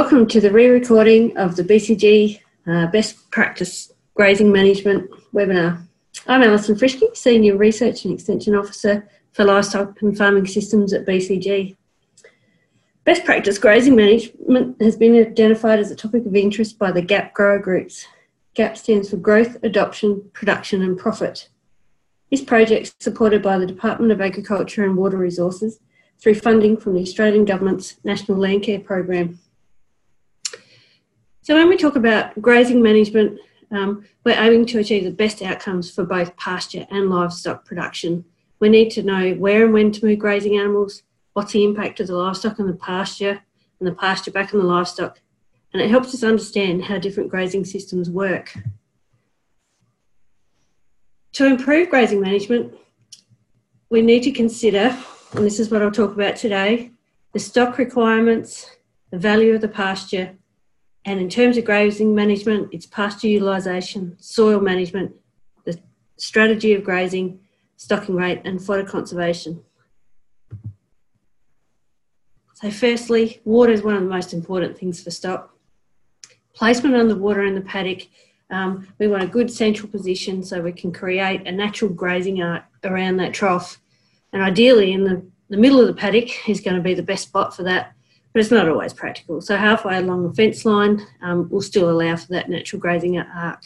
Welcome to the re-recording of the BCG uh, Best Practice Grazing Management webinar. I'm Alison Frischke, Senior Research and Extension Officer for Livestock and Farming Systems at BCG. Best practice grazing management has been identified as a topic of interest by the GAP grower groups. GAP stands for Growth, Adoption, Production and Profit. This project is supported by the Department of Agriculture and Water Resources through funding from the Australian Government's National Landcare Program. So when we talk about grazing management, um, we're aiming to achieve the best outcomes for both pasture and livestock production. We need to know where and when to move grazing animals, what's the impact of the livestock on the pasture, and the pasture back on the livestock. And it helps us understand how different grazing systems work. To improve grazing management, we need to consider and this is what I'll talk about today the stock requirements, the value of the pasture, and in terms of grazing management, it's pasture utilisation, soil management, the strategy of grazing, stocking rate, and fodder conservation. So, firstly, water is one of the most important things for stock. Placement on the water in the paddock, um, we want a good central position so we can create a natural grazing arc around that trough and ideally, in the, the middle of the paddock is going to be the best spot for that, but it's not always practical. So, halfway along the fence line um, will still allow for that natural grazing arc.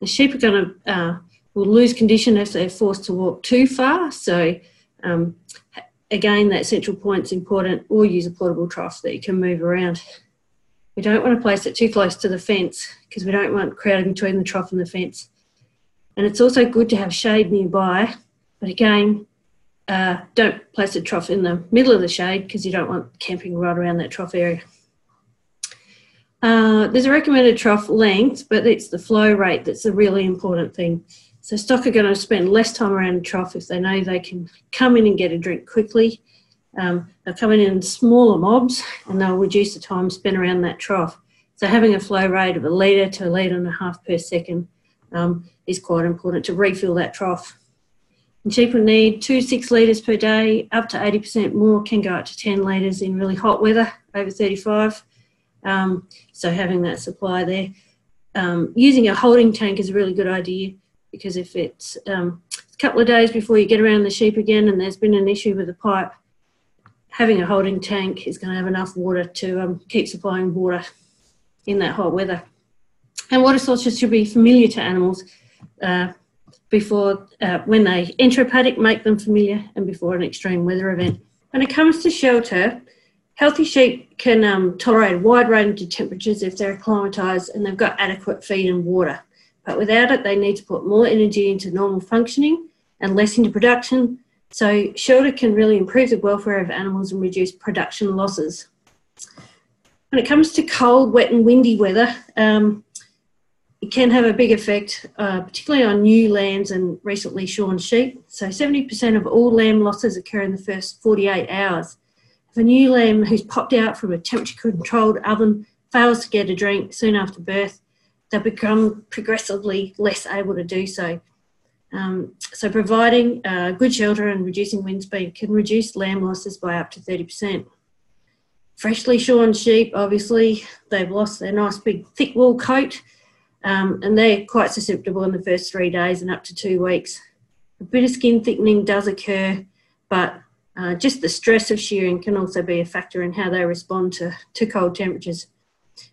The sheep are going to uh, will lose condition if they're forced to walk too far. So, um, again, that central point is important, or use a portable trough that you can move around. We don't want to place it too close to the fence because we don't want crowding between the trough and the fence. And it's also good to have shade nearby, but again, uh, don't place a trough in the middle of the shade because you don't want camping right around that trough area. Uh, there's a recommended trough length, but it's the flow rate that's a really important thing. So stock are going to spend less time around a trough if they know they can come in and get a drink quickly. Um, they'll come in in smaller mobs and they'll reduce the time spent around that trough. So having a flow rate of a litre to a litre and a half per second um, is quite important to refill that trough. And sheep will need two six litres per day, up to 80% more, can go up to 10 litres in really hot weather, over 35. Um, so having that supply there. Um, using a holding tank is a really good idea because if it's um, a couple of days before you get around the sheep again and there's been an issue with the pipe, having a holding tank is going to have enough water to um, keep supplying water in that hot weather. And water sources should be familiar to animals. Uh, before uh, when they enter a paddock, make them familiar, and before an extreme weather event. When it comes to shelter, healthy sheep can um, tolerate a wide range of temperatures if they're acclimatised and they've got adequate feed and water. But without it, they need to put more energy into normal functioning and less into production. So, shelter can really improve the welfare of animals and reduce production losses. When it comes to cold, wet, and windy weather, um, it can have a big effect, uh, particularly on new lambs and recently shorn sheep. So 70% of all lamb losses occur in the first 48 hours. If a new lamb who's popped out from a temperature controlled oven fails to get a drink soon after birth, they become progressively less able to do so. Um, so providing uh, good shelter and reducing wind speed can reduce lamb losses by up to 30%. Freshly shorn sheep, obviously, they've lost their nice big thick wool coat um, and they're quite susceptible in the first three days and up to two weeks. A bit of skin thickening does occur, but uh, just the stress of shearing can also be a factor in how they respond to, to cold temperatures.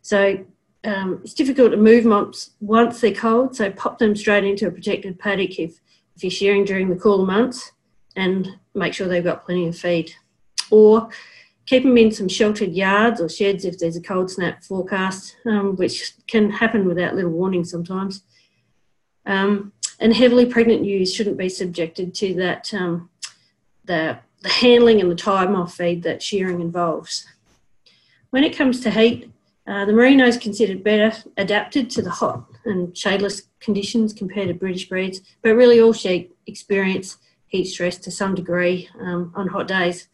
So um, it's difficult to move mops once they're cold, so pop them straight into a protected paddock if, if you're shearing during the cooler months and make sure they've got plenty of feed. Or keep them in some sheltered yards or sheds if there's a cold snap forecast, um, which can happen without little warning sometimes. Um, and heavily pregnant ewes shouldn't be subjected to that um, the, the handling and the time off feed that shearing involves. When it comes to heat, uh, the merino is considered better adapted to the hot and shadeless conditions compared to British breeds, but really all sheep experience heat stress to some degree um, on hot days.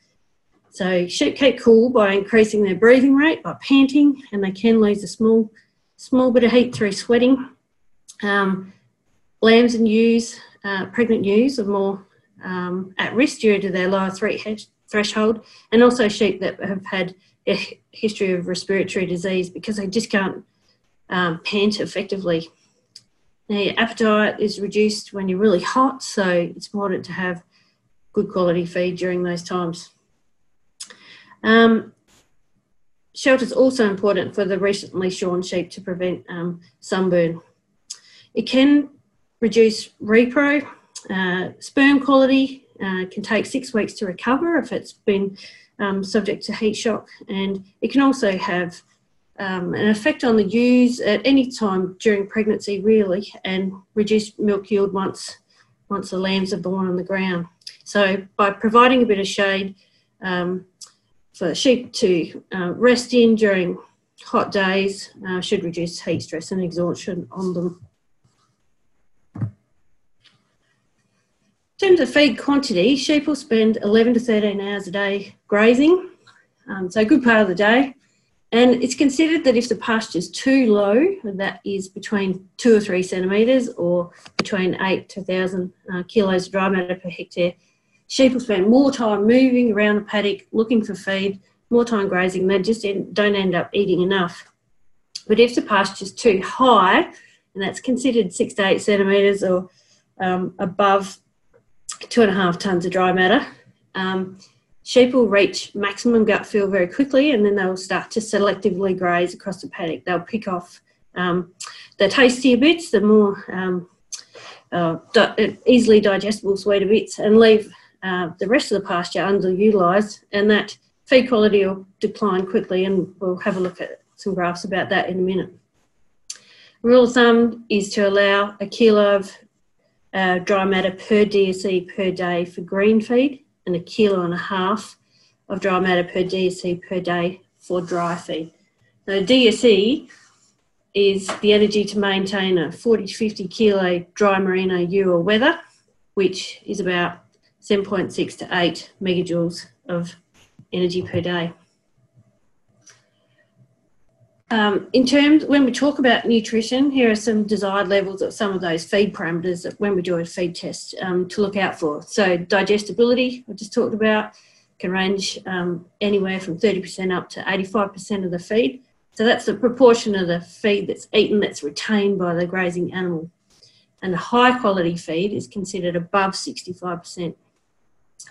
So sheep keep cool by increasing their breathing rate by panting, and they can lose a small, small bit of heat through sweating. Um, lambs and ewes, uh, pregnant ewes, are more um, at risk due to their lower threshold, and also sheep that have had a history of respiratory disease because they just can't um, pant effectively. The appetite is reduced when you're really hot, so it's important to have good quality feed during those times. Um, shelter is also important for the recently shorn sheep to prevent um, sunburn. It can reduce repro, uh, sperm quality uh, can take six weeks to recover if it's been um, subject to heat shock, and it can also have um, an effect on the ewes at any time during pregnancy, really, and reduce milk yield once once the lambs are born on the ground. So, by providing a bit of shade um, for sheep to uh, rest in during hot days, uh, should reduce heat stress and exhaustion on them. In terms of feed quantity, sheep will spend 11 to 13 hours a day grazing, um, so a good part of the day. And it's considered that if the pasture is too low, that is between two or three centimetres or between eight to 1,000 uh, kilos of dry matter per hectare, sheep will spend more time moving around the paddock looking for feed, more time grazing, they just don't end up eating enough. But if the pasture is too high, and that's considered six to eight centimetres or um, above two and a half tonnes of dry matter, um, sheep will reach maximum gut fill very quickly and then they'll start to selectively graze across the paddock. They'll pick off um, the tastier bits, the more um, uh, di- easily digestible sweeter bits, and leave uh, the rest of the pasture underutilised, and that feed quality will decline quickly. And we'll have a look at some graphs about that in a minute. Rule of thumb is to allow a kilo of uh, dry matter per DSE per day for green feed and a kilo and a half of dry matter per DSE per day for dry feed. Now, DSE is the energy to maintain a 40 to 50 kilo dry merino ewe or wether, which is about 7.6 to 8 megajoules of energy per day. Um, in terms, when we talk about nutrition, here are some desired levels of some of those feed parameters that when we do a feed test um, to look out for. So digestibility, I just talked about, can range um, anywhere from 30% up to 85% of the feed. So that's the proportion of the feed that's eaten that's retained by the grazing animal. And the high quality feed is considered above 65%,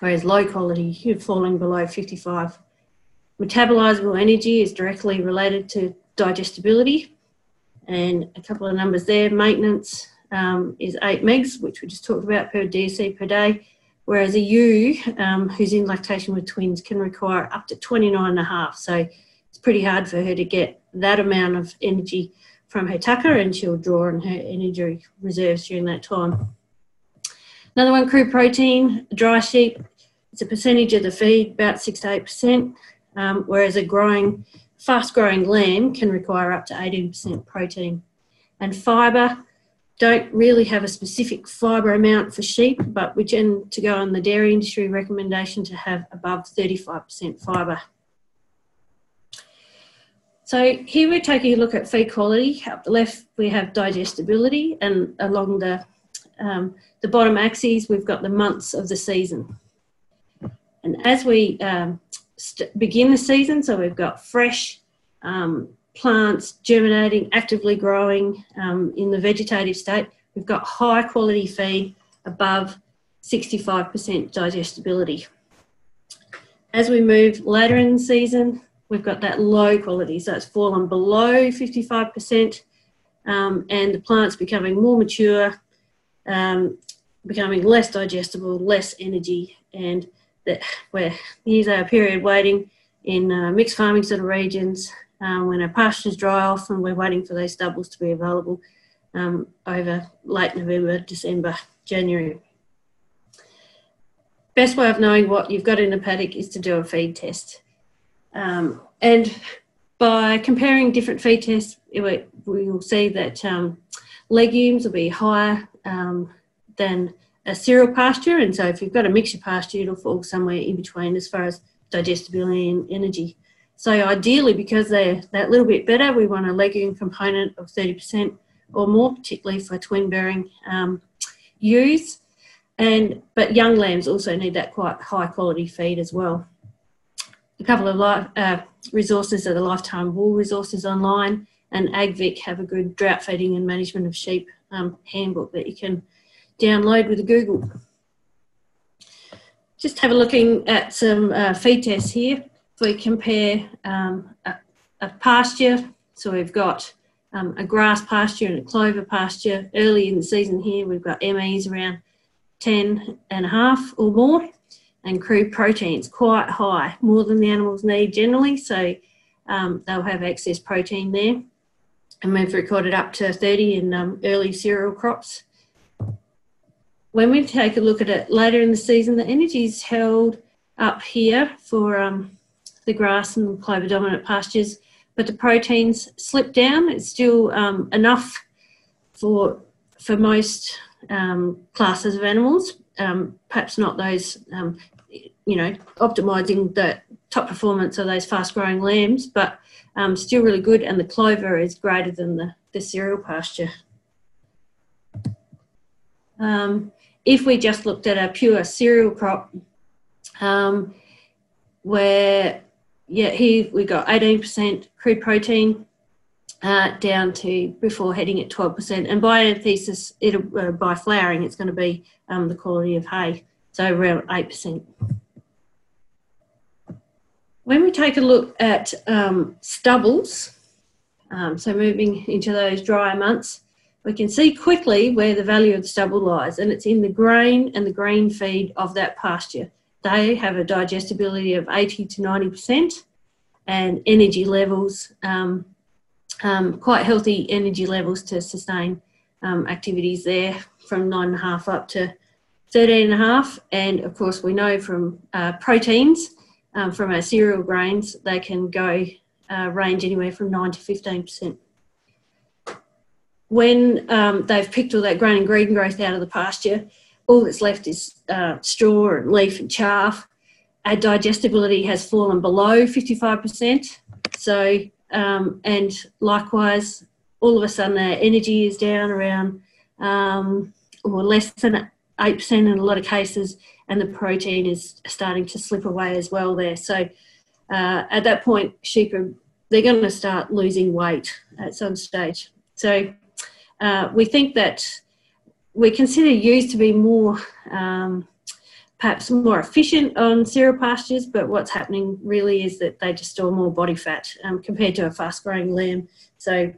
whereas low quality, you're falling below 55. Metabolizable energy is directly related to digestibility and a couple of numbers there. Maintenance um, is 8 megs, which we just talked about per DSE per day, whereas a ewe um, who's in lactation with twins can require up to 29 and a half. So it's pretty hard for her to get that amount of energy from her tucker and she'll draw on her energy reserves during that time. Another one, crude protein, dry sheep, it's a percentage of the feed, about 6 to 8%, um, whereas a growing fast growing lamb can require up to 18% protein. And fibre, don't really have a specific fibre amount for sheep, but we tend to go on the dairy industry recommendation to have above 35% fibre. So here we're taking a look at feed quality. Up the left we have digestibility and along the, um, the bottom axes we've got the months of the season. And as we um, st- begin the season. So we've got fresh um, plants germinating, actively growing um, in the vegetative state. We've got high quality feed above 65% digestibility. As we move later in the season, we've got that low quality, so it's fallen below 55%, um, and the plant's becoming more mature, um, becoming less digestible, less energy, and that where use our period waiting in uh, mixed farming sort of regions um, when our pastures dry off and we're waiting for those stubbles to be available um, over late November, December, January. Best way of knowing what you've got in a paddock is to do a feed test. Um, and by comparing different feed tests, we will see that um, legumes will be higher um, than a cereal pasture, and so if you've got a mixture pasture, it'll fall somewhere in between as far as digestibility and energy. So ideally, because they're that little bit better, we want a legume component of 30% or more, particularly for twin bearing um, ewes. And but young lambs also need that quite high quality feed as well. a couple of li- uh, resources are the Lifetime Wool resources online, and AgVic have a good drought feeding and management of sheep um, handbook that you can download with Google. Just have a looking at some uh, feed tests here. If we compare um, a, a, pasture, so we've got um, a grass pasture and a clover pasture. Early in the season here, we've got MEs around 10 and a half or more and crude proteins quite high, more than the animals need generally. So um, they'll have excess protein there. And we've recorded up to 30 in um, early cereal crops. When we take a look at it later in the season, the energy is held up here for um, the grass and clover dominant pastures, but the proteins slip down. It's still um, enough for for most um, classes of animals, um, perhaps not those um, you know, optimizing the top performance of those fast growing lambs, but um, still really good. And the clover is greater than the, the cereal pasture. Um, if we just looked at a pure cereal crop, um, where, yeah, here we got 18% crude protein uh, down to before heading at 12%. And by anthesis, it'll, uh, by flowering, it's going to be um, the quality of hay, so around 8%. When we take a look at um, stubbles, um, so moving into those drier months, we can see quickly where the value of the stubble lies, and it's in the grain and the green feed of that pasture. They have a digestibility of 80 to 90% and energy levels, um, um, quite healthy energy levels to sustain um, activities there from 9.5 up to 13.5. And of course, we know from uh, proteins um, from our cereal grains, they can go uh, range anywhere from 9 to 15%. When um, they've picked all that grain and green growth out of the pasture, all that's left is uh, straw and leaf and chaff. Our digestibility has fallen below 55%. So, um, and likewise, all of a sudden our energy is down around um, or less than 8% in a lot of cases, and the protein is starting to slip away as well there. So uh, at that point, sheep are they're going to start losing weight at some stage. So uh, we think that we consider ewes to be more um, perhaps more efficient on cereal pastures, but what's happening really is that they just store more body fat um, compared to a fast growing lamb. So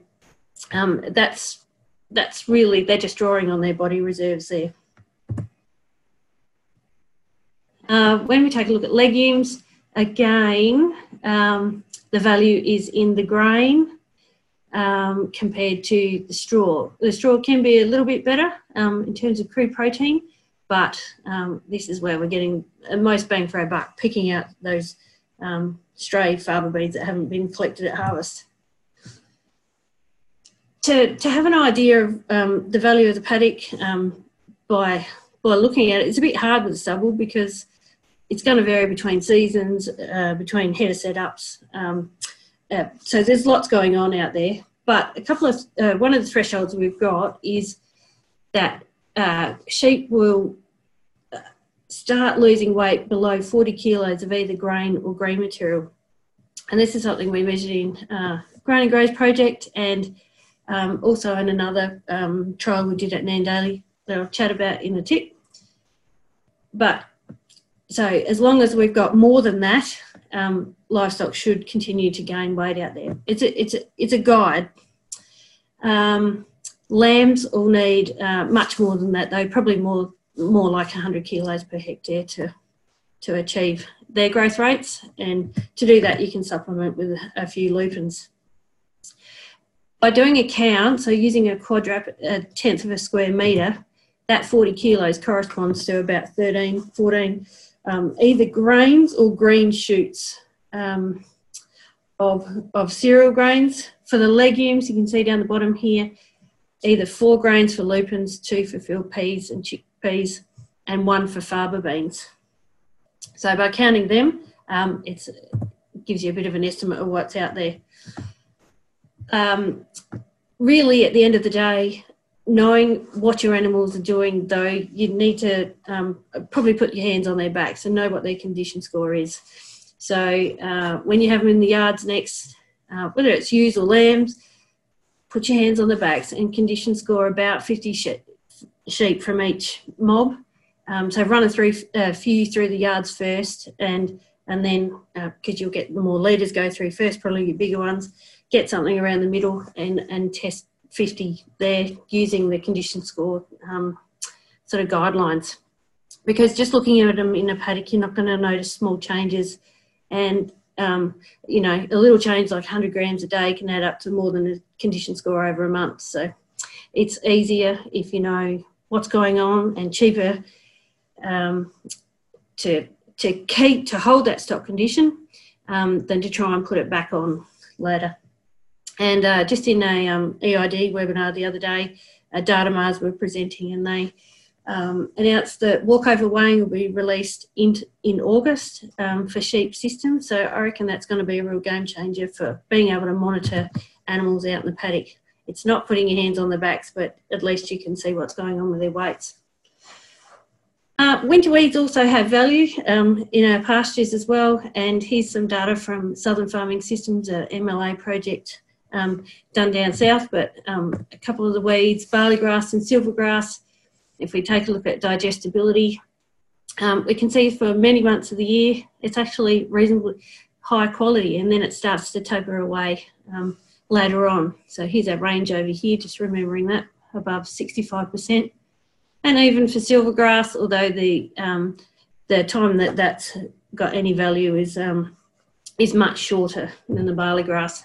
um, that's that's really they're just drawing on their body reserves there. Uh, when we take a look at legumes, again, um, the value is in the grain um, compared to the straw. The straw can be a little bit better um, in terms of crude protein, but um, this is where we're getting most bang for our buck, picking out those um, stray faba beans that haven't been collected at harvest. To, to have an idea of um, the value of the paddock by by looking at it, it's a bit hard with stubble because it's going to vary between seasons, uh, between header setups. Um, uh, so there's lots going on out there. But a couple of uh, one of the thresholds we've got is that uh, sheep will uh, start losing weight below 40 kilos of either grain or green material. And this is something we measured in uh, Grain and Graze project and um, also in another um, trial we did at Nandaly that I'll chat about in a tip. But so as long as we've got more than that, um, livestock should continue to gain weight out there. It's a, it's a, it's a guide. Um, lambs will need uh, much more than that, though, probably more more like 100 kilos per hectare to to achieve their growth rates. And to do that, you can supplement with a few lupins. By doing a count, so using a quadrat, a tenth of a square metre, that 40 kilos corresponds to about 13, 14 um, either grains or green shoots um, of, of cereal grains. For the legumes, you can see down the bottom here, either four grains for lupins, two for field peas and chickpeas, and one for faba beans. So by counting them, um, it gives you a bit of an estimate of what's out there. Um, really, at the end of the day, knowing what your animals are doing, though, you need to um, probably put your hands on their backs and know what their condition score is. So uh, when you have them in the yards next, uh, whether it's ewes or lambs, put your hands on the backs and condition score about 50 sheep from each mob. Um, so run a, through, a few through the yards first and and then because uh, you'll get the more leaders go through first, probably your bigger ones, get something around the middle and, and test 50 there using the condition score um, sort of guidelines. Because just looking at them in a paddock, you're not going to notice small changes. And, um, you know, a little change like 100 grams a day can add up to more than a condition score over a month. So it's easier if you know what's going on and cheaper um, to, to keep, to hold that stock condition um, than to try and put it back on later. And uh, just in a um, EID webinar the other day, uh, Datamars were presenting and they um, announced that walkover weighing will be released in, in August um, for sheep systems. So I reckon that's going to be a real game changer for being able to monitor animals out in the paddock. It's not putting your hands on their backs, but at least you can see what's going on with their weights. Uh, winter weeds also have value um, in our pastures as well, and here's some data from Southern Farming Systems, a MLA project um, done down south, but um, a couple of the weeds, barley grass and silvergrass, if we take a look at digestibility, um, we can see for many months of the year it's actually reasonably high quality and then it starts to taper away um, later on. So here's our range over here, just remembering that above 65%. And even for silvergrass, although the um, the time that that's got any value is um, is much shorter than the barley grass.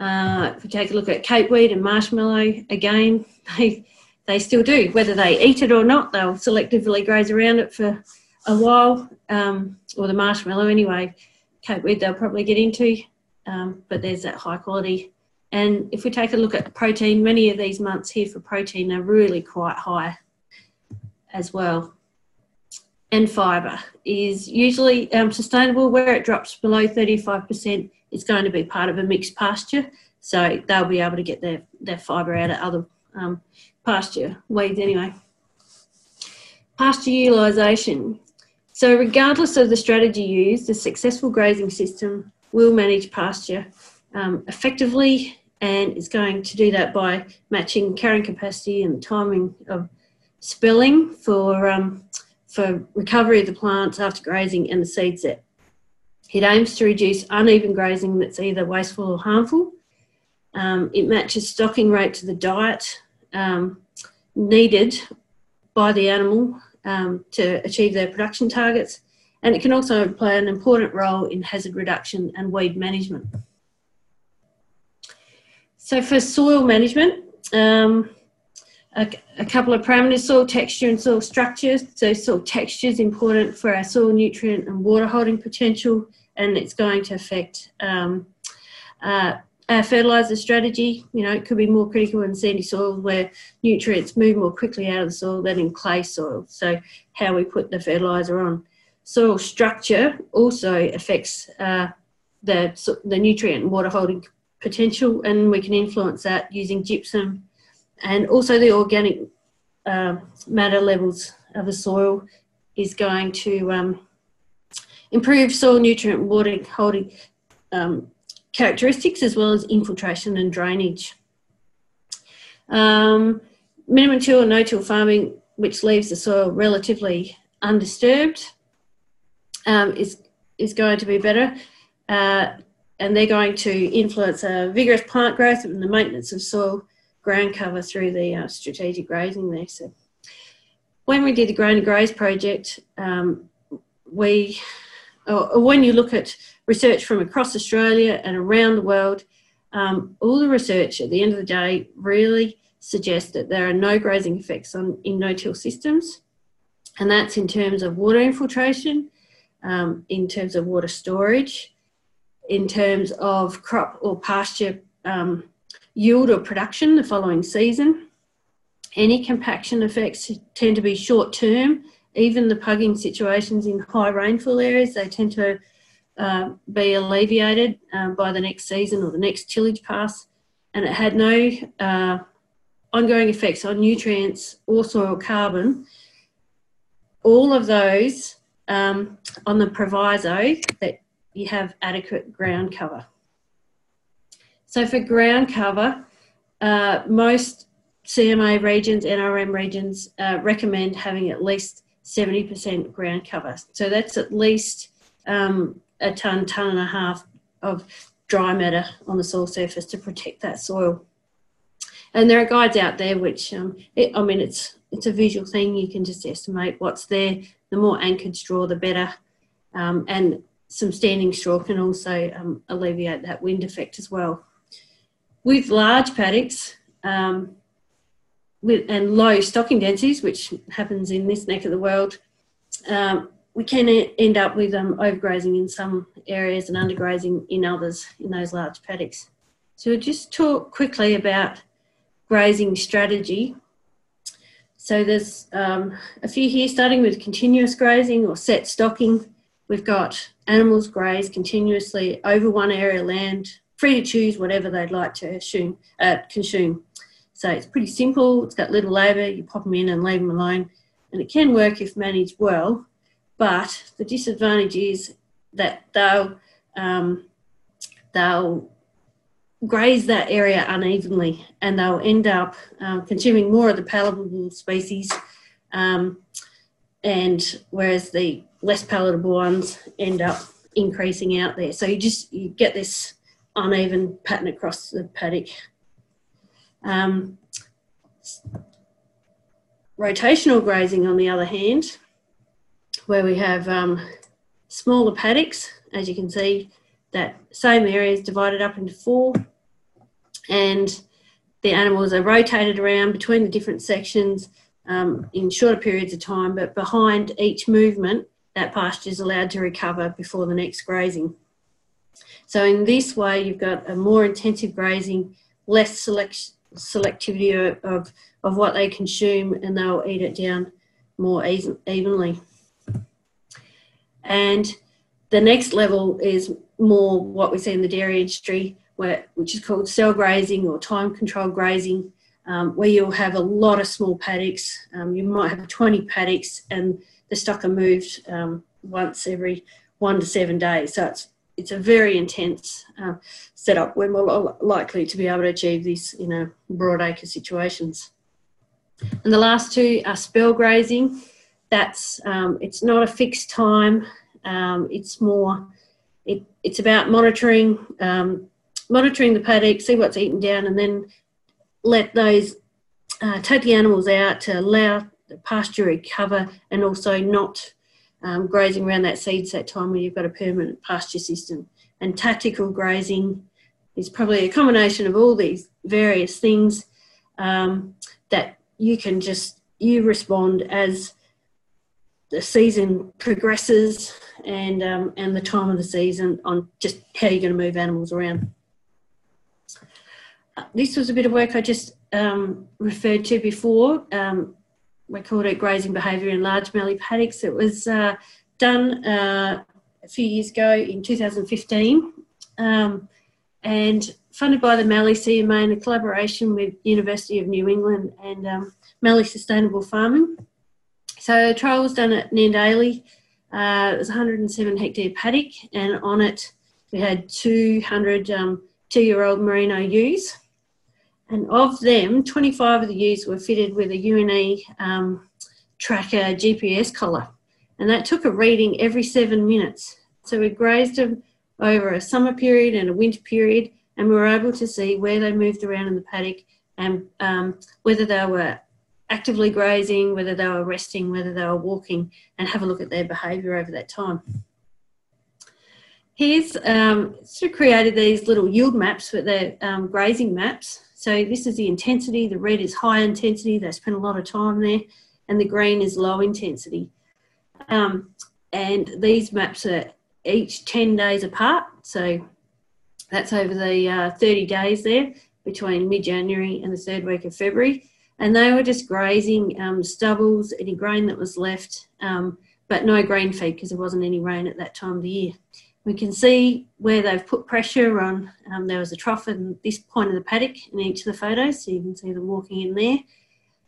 Uh, if we take a look at capeweed and marshmallow, again, they, they still do. Whether they eat it or not, they'll selectively graze around it for a while, um, or the marshmallow anyway. Capeweed they'll probably get into, um, but there's that high quality. And if we take a look at protein, many of these months here for protein are really quite high as well. And fibre is usually um, sustainable where it drops below 35% is going to be part of a mixed pasture. So they'll be able to get their, their fibre out of other um, pasture weeds anyway. Pasture utilisation. So regardless of the strategy used, a successful grazing system will manage pasture um, effectively and is going to do that by matching carrying capacity and timing of spelling for, um, for recovery of the plants after grazing and the seed set. It aims to reduce uneven grazing that's either wasteful or harmful. Um, it matches stocking rate to the diet um, needed by the animal um, to achieve their production targets, and it can also play an important role in hazard reduction and weed management. So, for soil management, um, a, a, couple of parameters soil texture and soil structure. So, soil texture is important for our soil nutrient and water holding potential and it's going to affect um, uh, our fertiliser strategy. You know, it could be more critical in sandy soil where nutrients move more quickly out of the soil than in clay soil. So, how we put the fertiliser on. Soil structure also affects uh, the, the nutrient and water holding potential, and we can influence that using gypsum and also the organic uh, matter levels of the soil is going to um, improve soil nutrient water holding um, characteristics as well as infiltration and drainage. Um, minimum till or no till farming, which leaves the soil relatively undisturbed, um, is, is going to be better. Uh, and they're going to influence a vigorous plant growth and the maintenance of soil ground cover through the uh, strategic grazing there. So when we did the Grain to Graze project, um, we or when you look at research from across Australia and around the world, um, all the research at the end of the day really suggests that there are no grazing effects on in no-till systems, and that's in terms of water infiltration, um, in terms of water storage, in terms of crop or pasture um, yield or production the following season. Any compaction effects tend to be short term even the pugging situations in high rainfall areas, they tend to uh, be alleviated uh, by the next season or the next tillage pass. And it had no uh, ongoing effects on nutrients or soil carbon. All of those um, on the proviso that you have adequate ground cover. So for ground cover, uh, most CMA regions, NRM regions uh, recommend having at least 70% ground cover. So that's at least um, a ton, ton and a half of dry matter on the soil surface to protect that soil. And there are guides out there which, um, it, I mean, it's it's a visual thing. You can just estimate what's there. The more anchored straw, the better. Um, and some standing straw can also um, alleviate that wind effect as well. With large paddocks, um, with, and low stocking densities, which happens in this neck of the world, um, we can end up with um, overgrazing in some areas and undergrazing in others in those large paddocks. So we'll just talk quickly about grazing strategy. So there's um, a few here, starting with continuous grazing or set stocking. We've got animals graze continuously over one area of land, free to choose whatever they'd like to assume, uh, consume. So it's pretty simple. It's got little labour. You pop them in and leave them alone, and it can work if managed well. But the disadvantage is that they'll um, they'll graze that area unevenly, and they'll end up um, consuming more of the palatable species. Um, and whereas the less palatable ones end up increasing out there, so you just you get this uneven pattern across the paddock. Um, rotational grazing, on the other hand, where we have um, smaller paddocks, as you can see, that same area is divided up into four, and the animals are rotated around between the different sections um, in shorter periods of time, but behind each movement, that pasture is allowed to recover before the next grazing. So in this way, you've got a more intensive grazing, less select- selectivity of, of what they consume, and they'll eat it down more evenly. And the next level is more what we see in the dairy industry, where, which is called cell grazing or time controlled grazing, um, where you'll have a lot of small paddocks. Um, you might have 20 paddocks, and the stock are moved um, once every one to seven days. So it's it's a very intense uh, setup. We're more likely to be able to achieve this in a broad acre situations. And the last two are spell grazing. That's um, it's not a fixed time. Um, it's more it, it's about monitoring um, monitoring the paddock, see what's eaten down, and then let those uh, take the animals out to allow the pasture recover and also not um, grazing around that seeds that time when you've got a permanent pasture system. And tactical grazing is probably a combination of all these various things um, that you can just you respond as the season progresses and um, and the time of the season on just how you're going to move animals around. Uh, this was a bit of work I just um, referred to before. Um, we called it grazing behaviour in large mallee paddocks. It was uh, done uh, a few years ago in 2015 um, and funded by the Mallee CMA in a collaboration with University of New England and um, Mallee Sustainable Farming. So the trial was done at Nandaly. Uh, it was 107 hectare paddock and on it we had 200 um, two-year-old merino ewes and of them, 25 of the ewes were fitted with a UNE um, tracker GPS collar. And that took a reading every seven minutes. So we grazed them over a summer period and a winter period, and we were able to see where they moved around in the paddock and um, whether they were actively grazing, whether they were resting, whether they were walking, and have a look at their behaviour over that time. Here's um, sort of created these little yield maps with the um, grazing maps. So this is the intensity. The red is high intensity. They spend a lot of time there. And the green is low intensity. Um, and these maps are each 10 days apart. So that's over the uh, 30 days there between mid-January and the third week of February. And they were just grazing um, stubbles, any grain that was left, um, but no grain feed because there wasn't any rain at that time of the year. We can see where they've put pressure on. Um, there was a trough in this point of the paddock in each of the photos, so you can see them walking in there.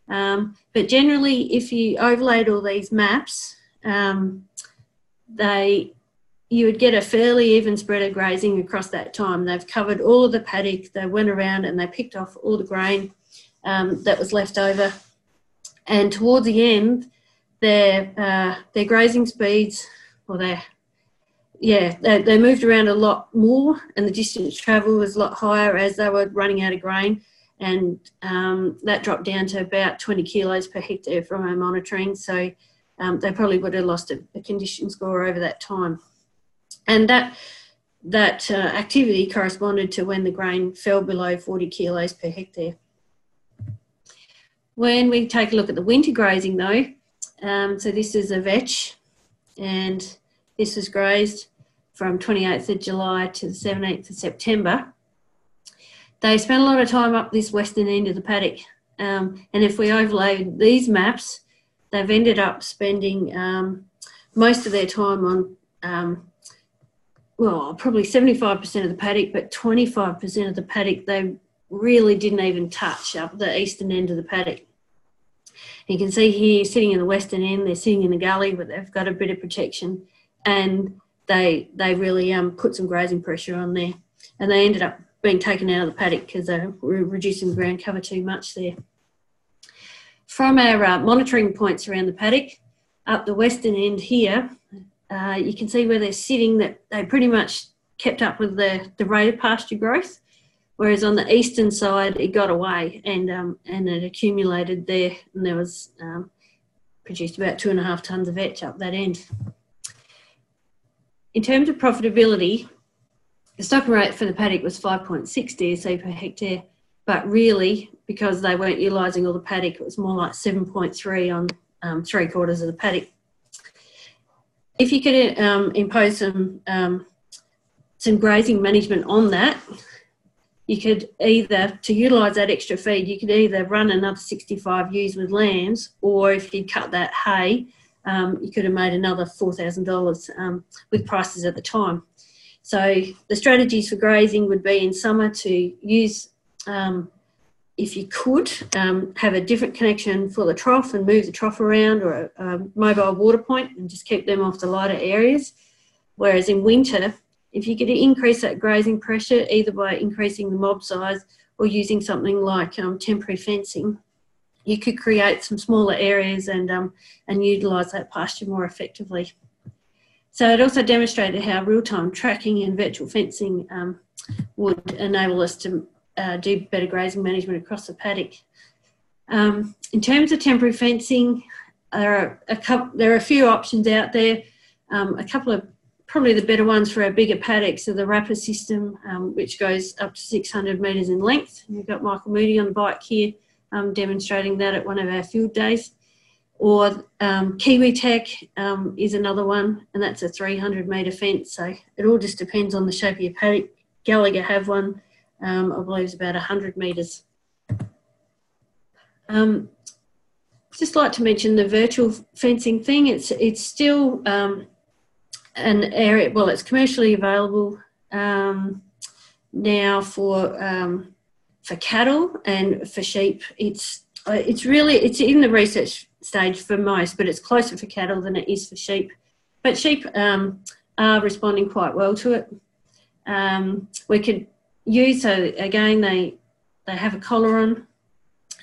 Um, but generally, if you overlaid all these maps, um, they you would get a fairly even spread of grazing across that time. They've covered all of the paddock. They went around and they picked off all the grain um, that was left over. And towards the end, their uh, their grazing speeds, or their yeah, they, they moved around a lot more, and the distance travel was a lot higher as they were running out of grain, and um, that dropped down to about 20 kilos per hectare from our monitoring. So um, they probably would have lost a, a condition score over that time and that that uh, activity corresponded to when the grain fell below 40 kilos per hectare. When we take a look at the winter grazing though, um, so this is a vetch and this was grazed from 28th of July to the 17th of September. They spent a lot of time up this western end of the paddock. Um, and if we overlay these maps, they've ended up spending um, most of their time on um, well, probably 75% of the paddock, but 25% of the paddock they really didn't even touch up the eastern end of the paddock. You can see here sitting in the western end, they're sitting in the gully, but they've got a bit of protection and they they really um, put some grazing pressure on there. And they ended up being taken out of the paddock because they were reducing the ground cover too much there. From our uh, monitoring points around the paddock, up the western end here, uh, you can see where they're sitting that they pretty much kept up with the, the rate of pasture growth, whereas on the eastern side it got away and um, and it accumulated there, and there was um, produced about two and a half tonnes of vetch up that end. In terms of profitability, the stocking rate for the paddock was 5.6 DSE per hectare, but really because they weren't utilising all the paddock, it was more like 7.3 on um, three quarters of the paddock. If you could um, impose some um, some grazing management on that, you could either to utilise that extra feed, you could either run another 65 ewes with lambs, or if you cut that hay, um, you could have made another $4,000 um, with prices at the time. So the strategies for grazing would be in summer to use um, if you could um, have a different connection for the trough and move the trough around or a, a, mobile water point and just keep them off the lighter areas. Whereas in winter, if you could increase that grazing pressure either by increasing the mob size or using something like um, temporary fencing, you could create some smaller areas and, um, and utilise that pasture more effectively. So it also demonstrated how real-time tracking and virtual fencing um, would enable us to uh, do better grazing management across the paddock. Um, in terms of temporary fencing, there are a couple, there are a few options out there. Um, a couple of probably the better ones for our bigger paddocks are the Rapid system, um, which goes up to 600 metres in length. We've got Michael Moody on the bike here um, demonstrating that at one of our field days. Or um, Kiwi Tech um, is another one, and that's a 300 metre fence. So it all just depends on the shape of your paddock. Gallagher have one um, I believe it's about 100 metres. Um, just like to mention the virtual fencing thing. It's it's still um, an area. Well, it's commercially available um, now for um, for cattle and for sheep. It's uh, it's really it's in the research stage for most, but it's closer for cattle than it is for sheep. But sheep um, are responding quite well to it. Um, we could use so again they they have a collar on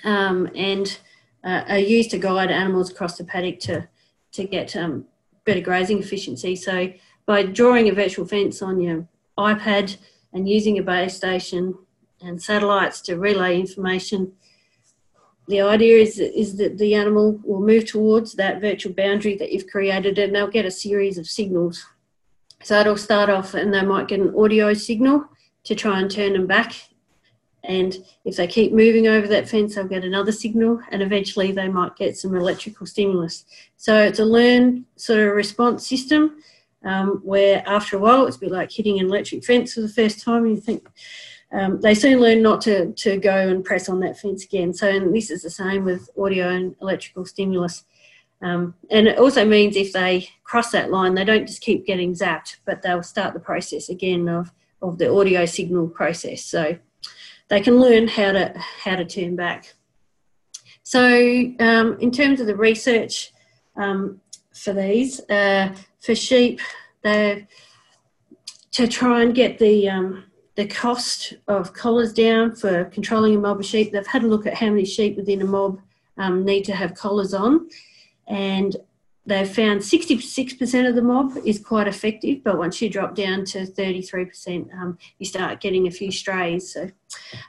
um, and uh, are used to guide animals across the paddock to to get um, better grazing efficiency. So by drawing a virtual fence on your iPad and using a base station and satellites to relay information, the idea is, is that the animal will move towards that virtual boundary that you've created and they'll get a series of signals. So it'll start off and they might get an audio signal to try and turn them back. And if they keep moving over that fence, they'll get another signal, and eventually they might get some electrical stimulus. So it's a learned sort of response system um, where after a while it's a bit like hitting an electric fence for the first time. You think um, they soon learn not to, to go and press on that fence again. So and this is the same with audio and electrical stimulus. Um, and it also means if they cross that line, they don't just keep getting zapped, but they'll start the process again of of the audio signal process. So they can learn how to how to turn back. So um, in terms of the research, um, for these. Uh, for sheep, they to try and get the um, the cost of collars down for controlling a mob of sheep. They've had a look at how many sheep within a mob um, need to have collars on, and they've found 66% of the mob is quite effective, but once you drop down to 33%, um, you start getting a few strays. So,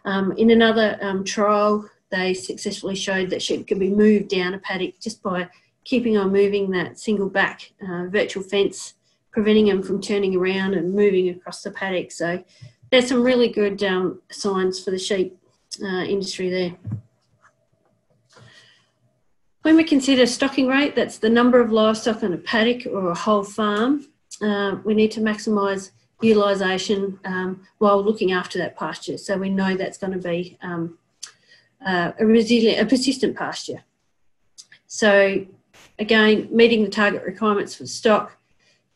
um, in another um, trial, they successfully showed that sheep can be moved down a paddock just by keeping on moving that single back uh, virtual fence, preventing them from turning around and moving across the paddock. So, there's some really good um, signs for the sheep uh, industry there. When we consider stocking rate, that's the number of livestock on a paddock or a whole farm, uh, we need to maximise utilisation um, while looking after that pasture. So we know that's going to be um, uh, a resilient, a persistent pasture. So again, meeting the target requirements for stock,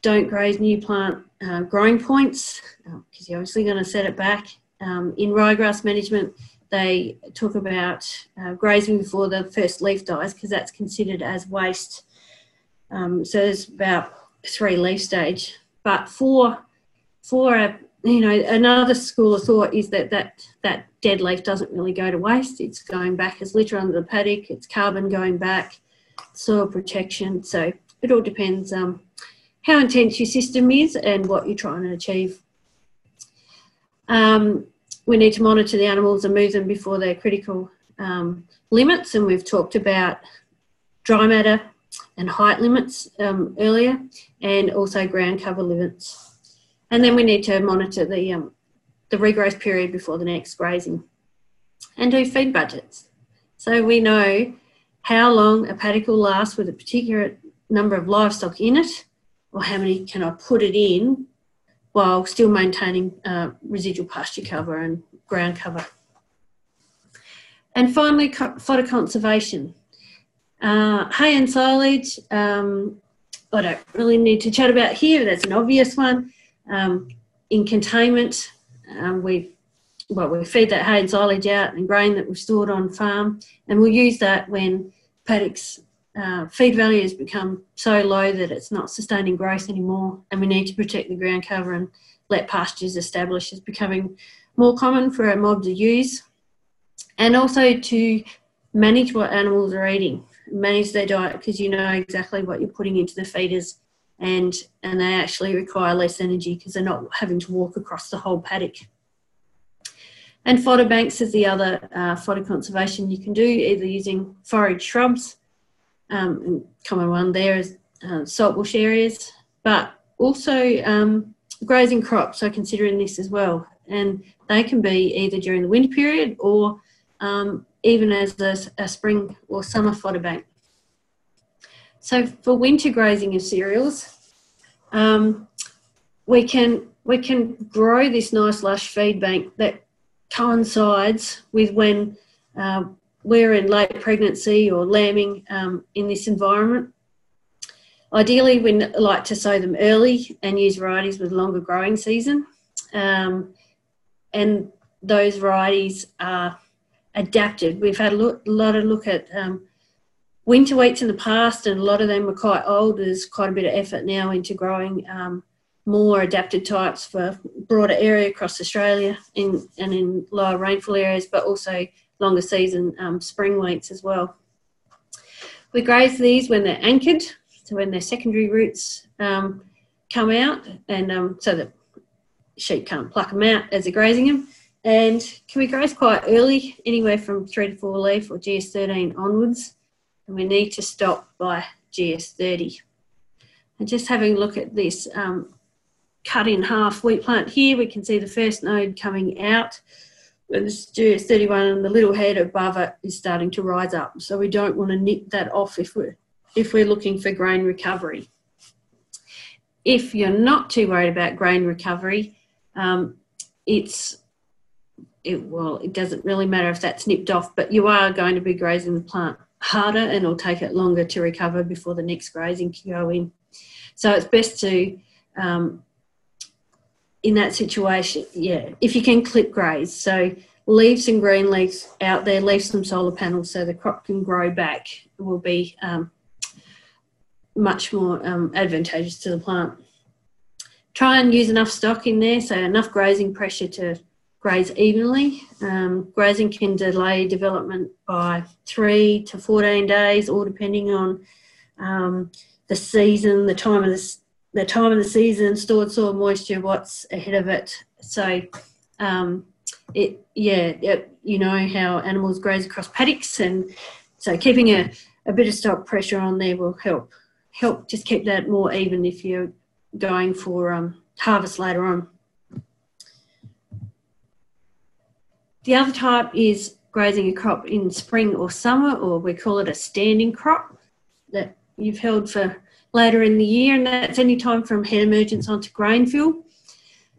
don't graze new plant uh, growing points because uh, you're obviously going to set it back. Um, in ryegrass management, they talk about uh, grazing before the first leaf dies because that's considered as waste. Um, so there's about three leaf stage. But for for a you know another school of thought is that that that dead leaf doesn't really go to waste. It's going back as litter under the paddock. It's carbon going back, soil protection. So it all depends um, how intense your system is and what you're trying to achieve. Um, we need to monitor the animals and move them before their critical um, limits. And we've talked about dry matter and height limits um, earlier, and also ground cover limits. And then we need to monitor the, um, the regrowth period before the next grazing and do feed budgets. So we know how long a paddock will last with a particular number of livestock in it, or how many can I put it in while still maintaining uh, residual pasture cover and ground cover. And finally, fodder conservation. Uh, hay and silage, um, I don't really need to chat about here, that's an obvious one. Um, in containment, um, we well, we feed that hay and silage out and grain that we've stored on farm, and we'll use that when paddocks uh, feed has become so low that it's not sustaining growth anymore, and we need to protect the ground cover and let pastures establish is becoming more common for a mob to use, and also to manage what animals are eating, manage their diet because you know exactly what you're putting into the feeders, and and they actually require less energy because they're not having to walk across the whole paddock. And fodder banks is the other uh, fodder conservation you can do, either using forage shrubs um, common one there is uh, saltbush areas, but also um, grazing crops are considering this as well. And they can be either during the winter period or um, even as a, a, spring or summer fodder bank. So for winter grazing of cereals, um, we can we can grow this nice lush feed bank that coincides with when uh, we're in late pregnancy or lambing um, in this environment. Ideally, we like to sow them early and use varieties with longer growing season. Um, and those varieties are adapted. We've had a look, lot of look at um, winter wheats in the past, and a lot of them were quite old. There's quite a bit of effort now into growing um, more adapted types for broader area across Australia in, and in lower rainfall areas, but also longer season um, spring wheats as well. We graze these when they're anchored, so when their secondary roots um, come out, and um, so that sheep can't pluck them out as they're grazing them. And can we graze quite early, anywhere from three to four leaf or GS13 onwards, and we need to stop by GS30. And just having a look at this um, cut in half wheat plant here, we can see the first node coming out when the GS 31 and the little head above it is starting to rise up. So we don't want to nip that off if we're, if we're looking for grain recovery. If you're not too worried about grain recovery, um, it's it, well, it doesn't really matter if that's nipped off, but you are going to be grazing the plant harder and it'll take it longer to recover before the next grazing can go in. So it's best to um, in that situation, yeah, if you can clip graze. So leave some green leaves out there, leave some solar panels so the crop can grow back will be um, much more um, advantageous to the plant. Try and use enough stock in there, so enough grazing pressure to graze evenly. Um, grazing can delay development by three to 14 days, all depending on um, the season, the time of the, the time of the season, stored soil moisture, what's ahead of it. So, um, it yeah, it, you know how animals graze across paddocks, and so keeping a, a bit of stock pressure on there will help help just keep that more even if you're going for um, harvest later on. The other type is grazing a crop in spring or summer, or we call it a standing crop that you've held for later in the year, and that's any time from head emergence onto grain fill.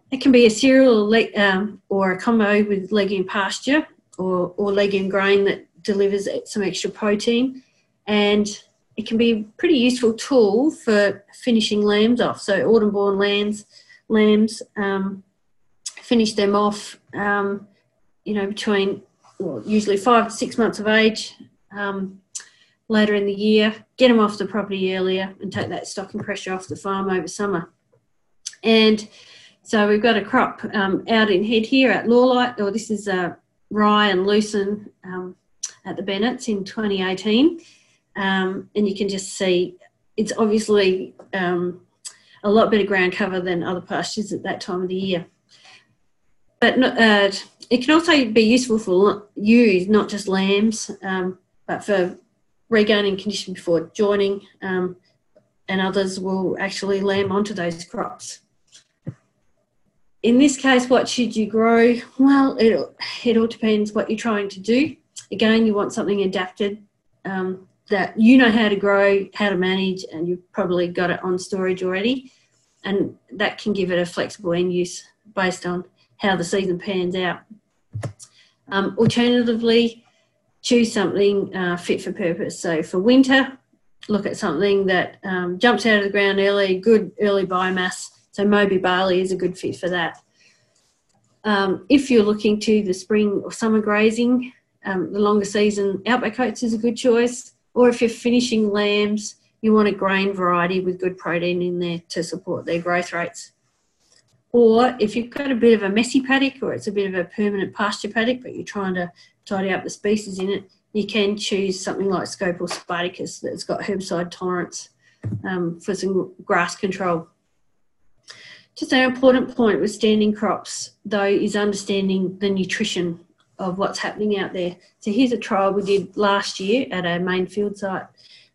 It can be a cereal or, um, or a combo with legume pasture or, or legume grain that delivers some extra protein. And it can be a pretty useful tool for finishing lambs off. So autumn born lambs, lambs um, finish them off, um, you know, between well, usually five to six months of age. Um, later in the year, get them off the property earlier, and take that stocking pressure off the farm over summer. And so we've got a crop um, out in head here at Lawlight, or this is uh, rye and lucerne um, at the Bennett's in 2018 um, and you can just see it's obviously um, a lot better ground cover than other pastures at that time of the year. But uh, it can also be useful for ewes, not just lambs, um, but for regaining condition before joining, um, and others will actually lamb onto those crops. In this case, what should you grow? Well, it, it all depends what you're trying to do. Again, you want something adapted um, that you know how to grow, how to manage, and you've probably got it on storage already. And that can give it a flexible end use based on how the season pans out. Um, alternatively, choose something uh, fit for purpose. So for winter, look at something that um, jumps out of the ground early, good early biomass. So Moby barley is a good fit for that. Um, if you're looking to the spring or summer grazing, um, the longer season outback oats is a good choice. Or if you're finishing lambs, you want a grain variety with good protein in there to support their growth rates. Or if you've got a bit of a messy paddock or it's a bit of a permanent pasture paddock, but you're trying to tidy up the species in it, you can choose something like Scopel spartacus that's got herbicide tolerance um, for some grass control. Just an important point with standing crops, though, is understanding the nutrition of what's happening out there. So here's a trial we did last year at our main field site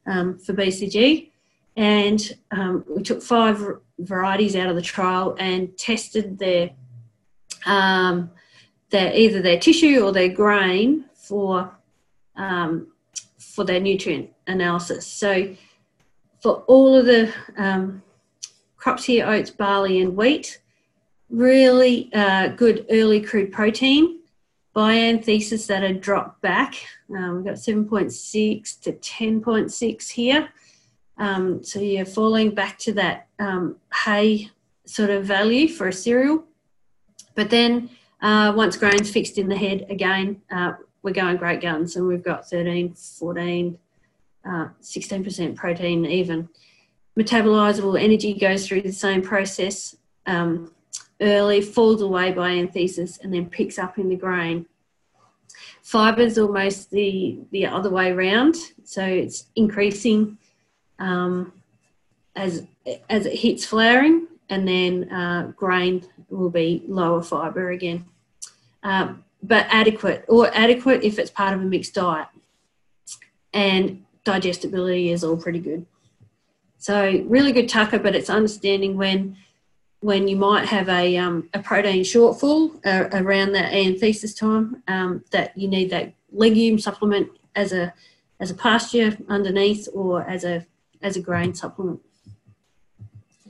um, for BCG, and um, we took five varieties out of the trial and tested their um, their either their tissue or their grain for um, for their nutrient analysis. So for all of the um, crops here, oats, barley, and wheat, really uh, good early crude protein by anthesis that had dropped back. Um, we've got 7.6 to 10.6 here. Um, so you're falling back to that um, hay sort of value for a cereal. But then uh, once grain's fixed in the head again, uh, we're going great guns and we've got 13, 14, uh, 16% protein even. Metabolizable energy goes through the same process. Um, early, falls away by anthesis, and then picks up in the grain. Fibre is almost the, the other way around, so it's increasing um, as, as it hits flowering, and then uh, grain will be lower fibre again. Um, but adequate, or adequate if it's part of a mixed diet. And digestibility is all pretty good. So, really good tucker, but it's understanding when when you might have a, um, a protein shortfall uh, around that anthesis time, um, that you need that legume supplement as a as a pasture underneath or as a as a grain supplement.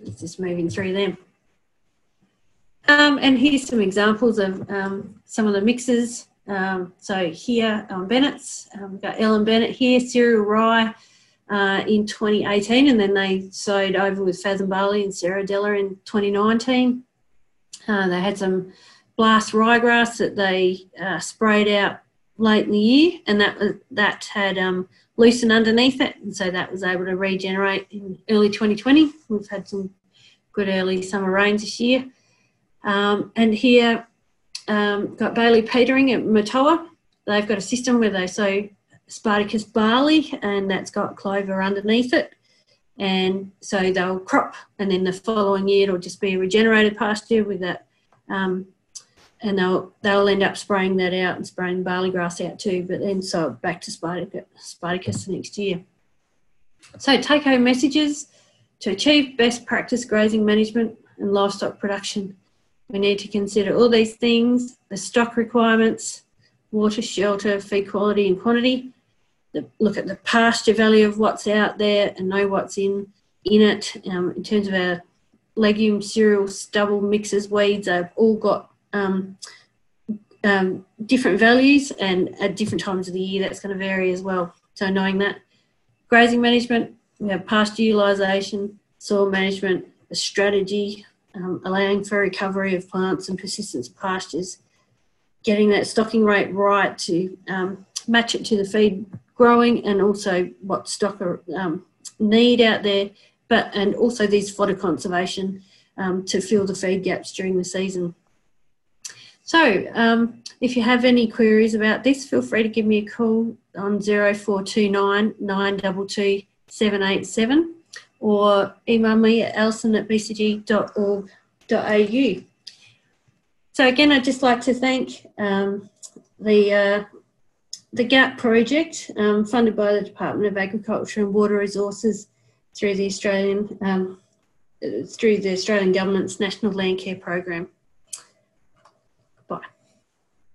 It's just moving through them. Um, and here's some examples of um, some of the mixes. Um, so here on Bennett's, um, we've got Ellen Bennett here, cereal rye, uh, in 2018, and then they sowed over with Fathom Barley and serradella in 2019. Uh, they had some blast ryegrass that they uh, sprayed out late in the year, and that that had loosened underneath it, and so that was able to regenerate in early 2020. We've had some good early summer rains this year, um, and here um, got Bailey Petering at Matoa. They've got a system where they sow Spartacus barley, and that's got clover underneath it. And so they'll crop, and then the following year it'll just be a regenerated pasture with that um, and they'll they'll end up spraying that out and spraying barley grass out too. But then so back to Spartacus, Spartacus next year. So take home messages to achieve best practice grazing management and livestock production. We need to consider all these things: the stock requirements, water, shelter, feed quality and quantity. The, look at the pasture value of what's out there and know what's in in it. Um, in terms of our legume, cereal, stubble mixes, weeds, they've all got um, um, different values and at different times of the year that's going to vary as well. So knowing that grazing management, we have pasture utilisation, soil management, a strategy, um, allowing for recovery of plants and persistence of pastures, getting that stocking rate right to um, match it to the feed growing and also what stock um, need out there, but and also these fodder conservation um, to fill the feed gaps during the season. So um, if you have any queries about this, feel free to give me a call on 0429 922 787 or email me at alison at bcg.org.au. So again, I'd just like to thank um, the uh, the GAP project um, funded by the Department of Agriculture and Water Resources through the Australian um, through the Australian Government's National Landcare Program.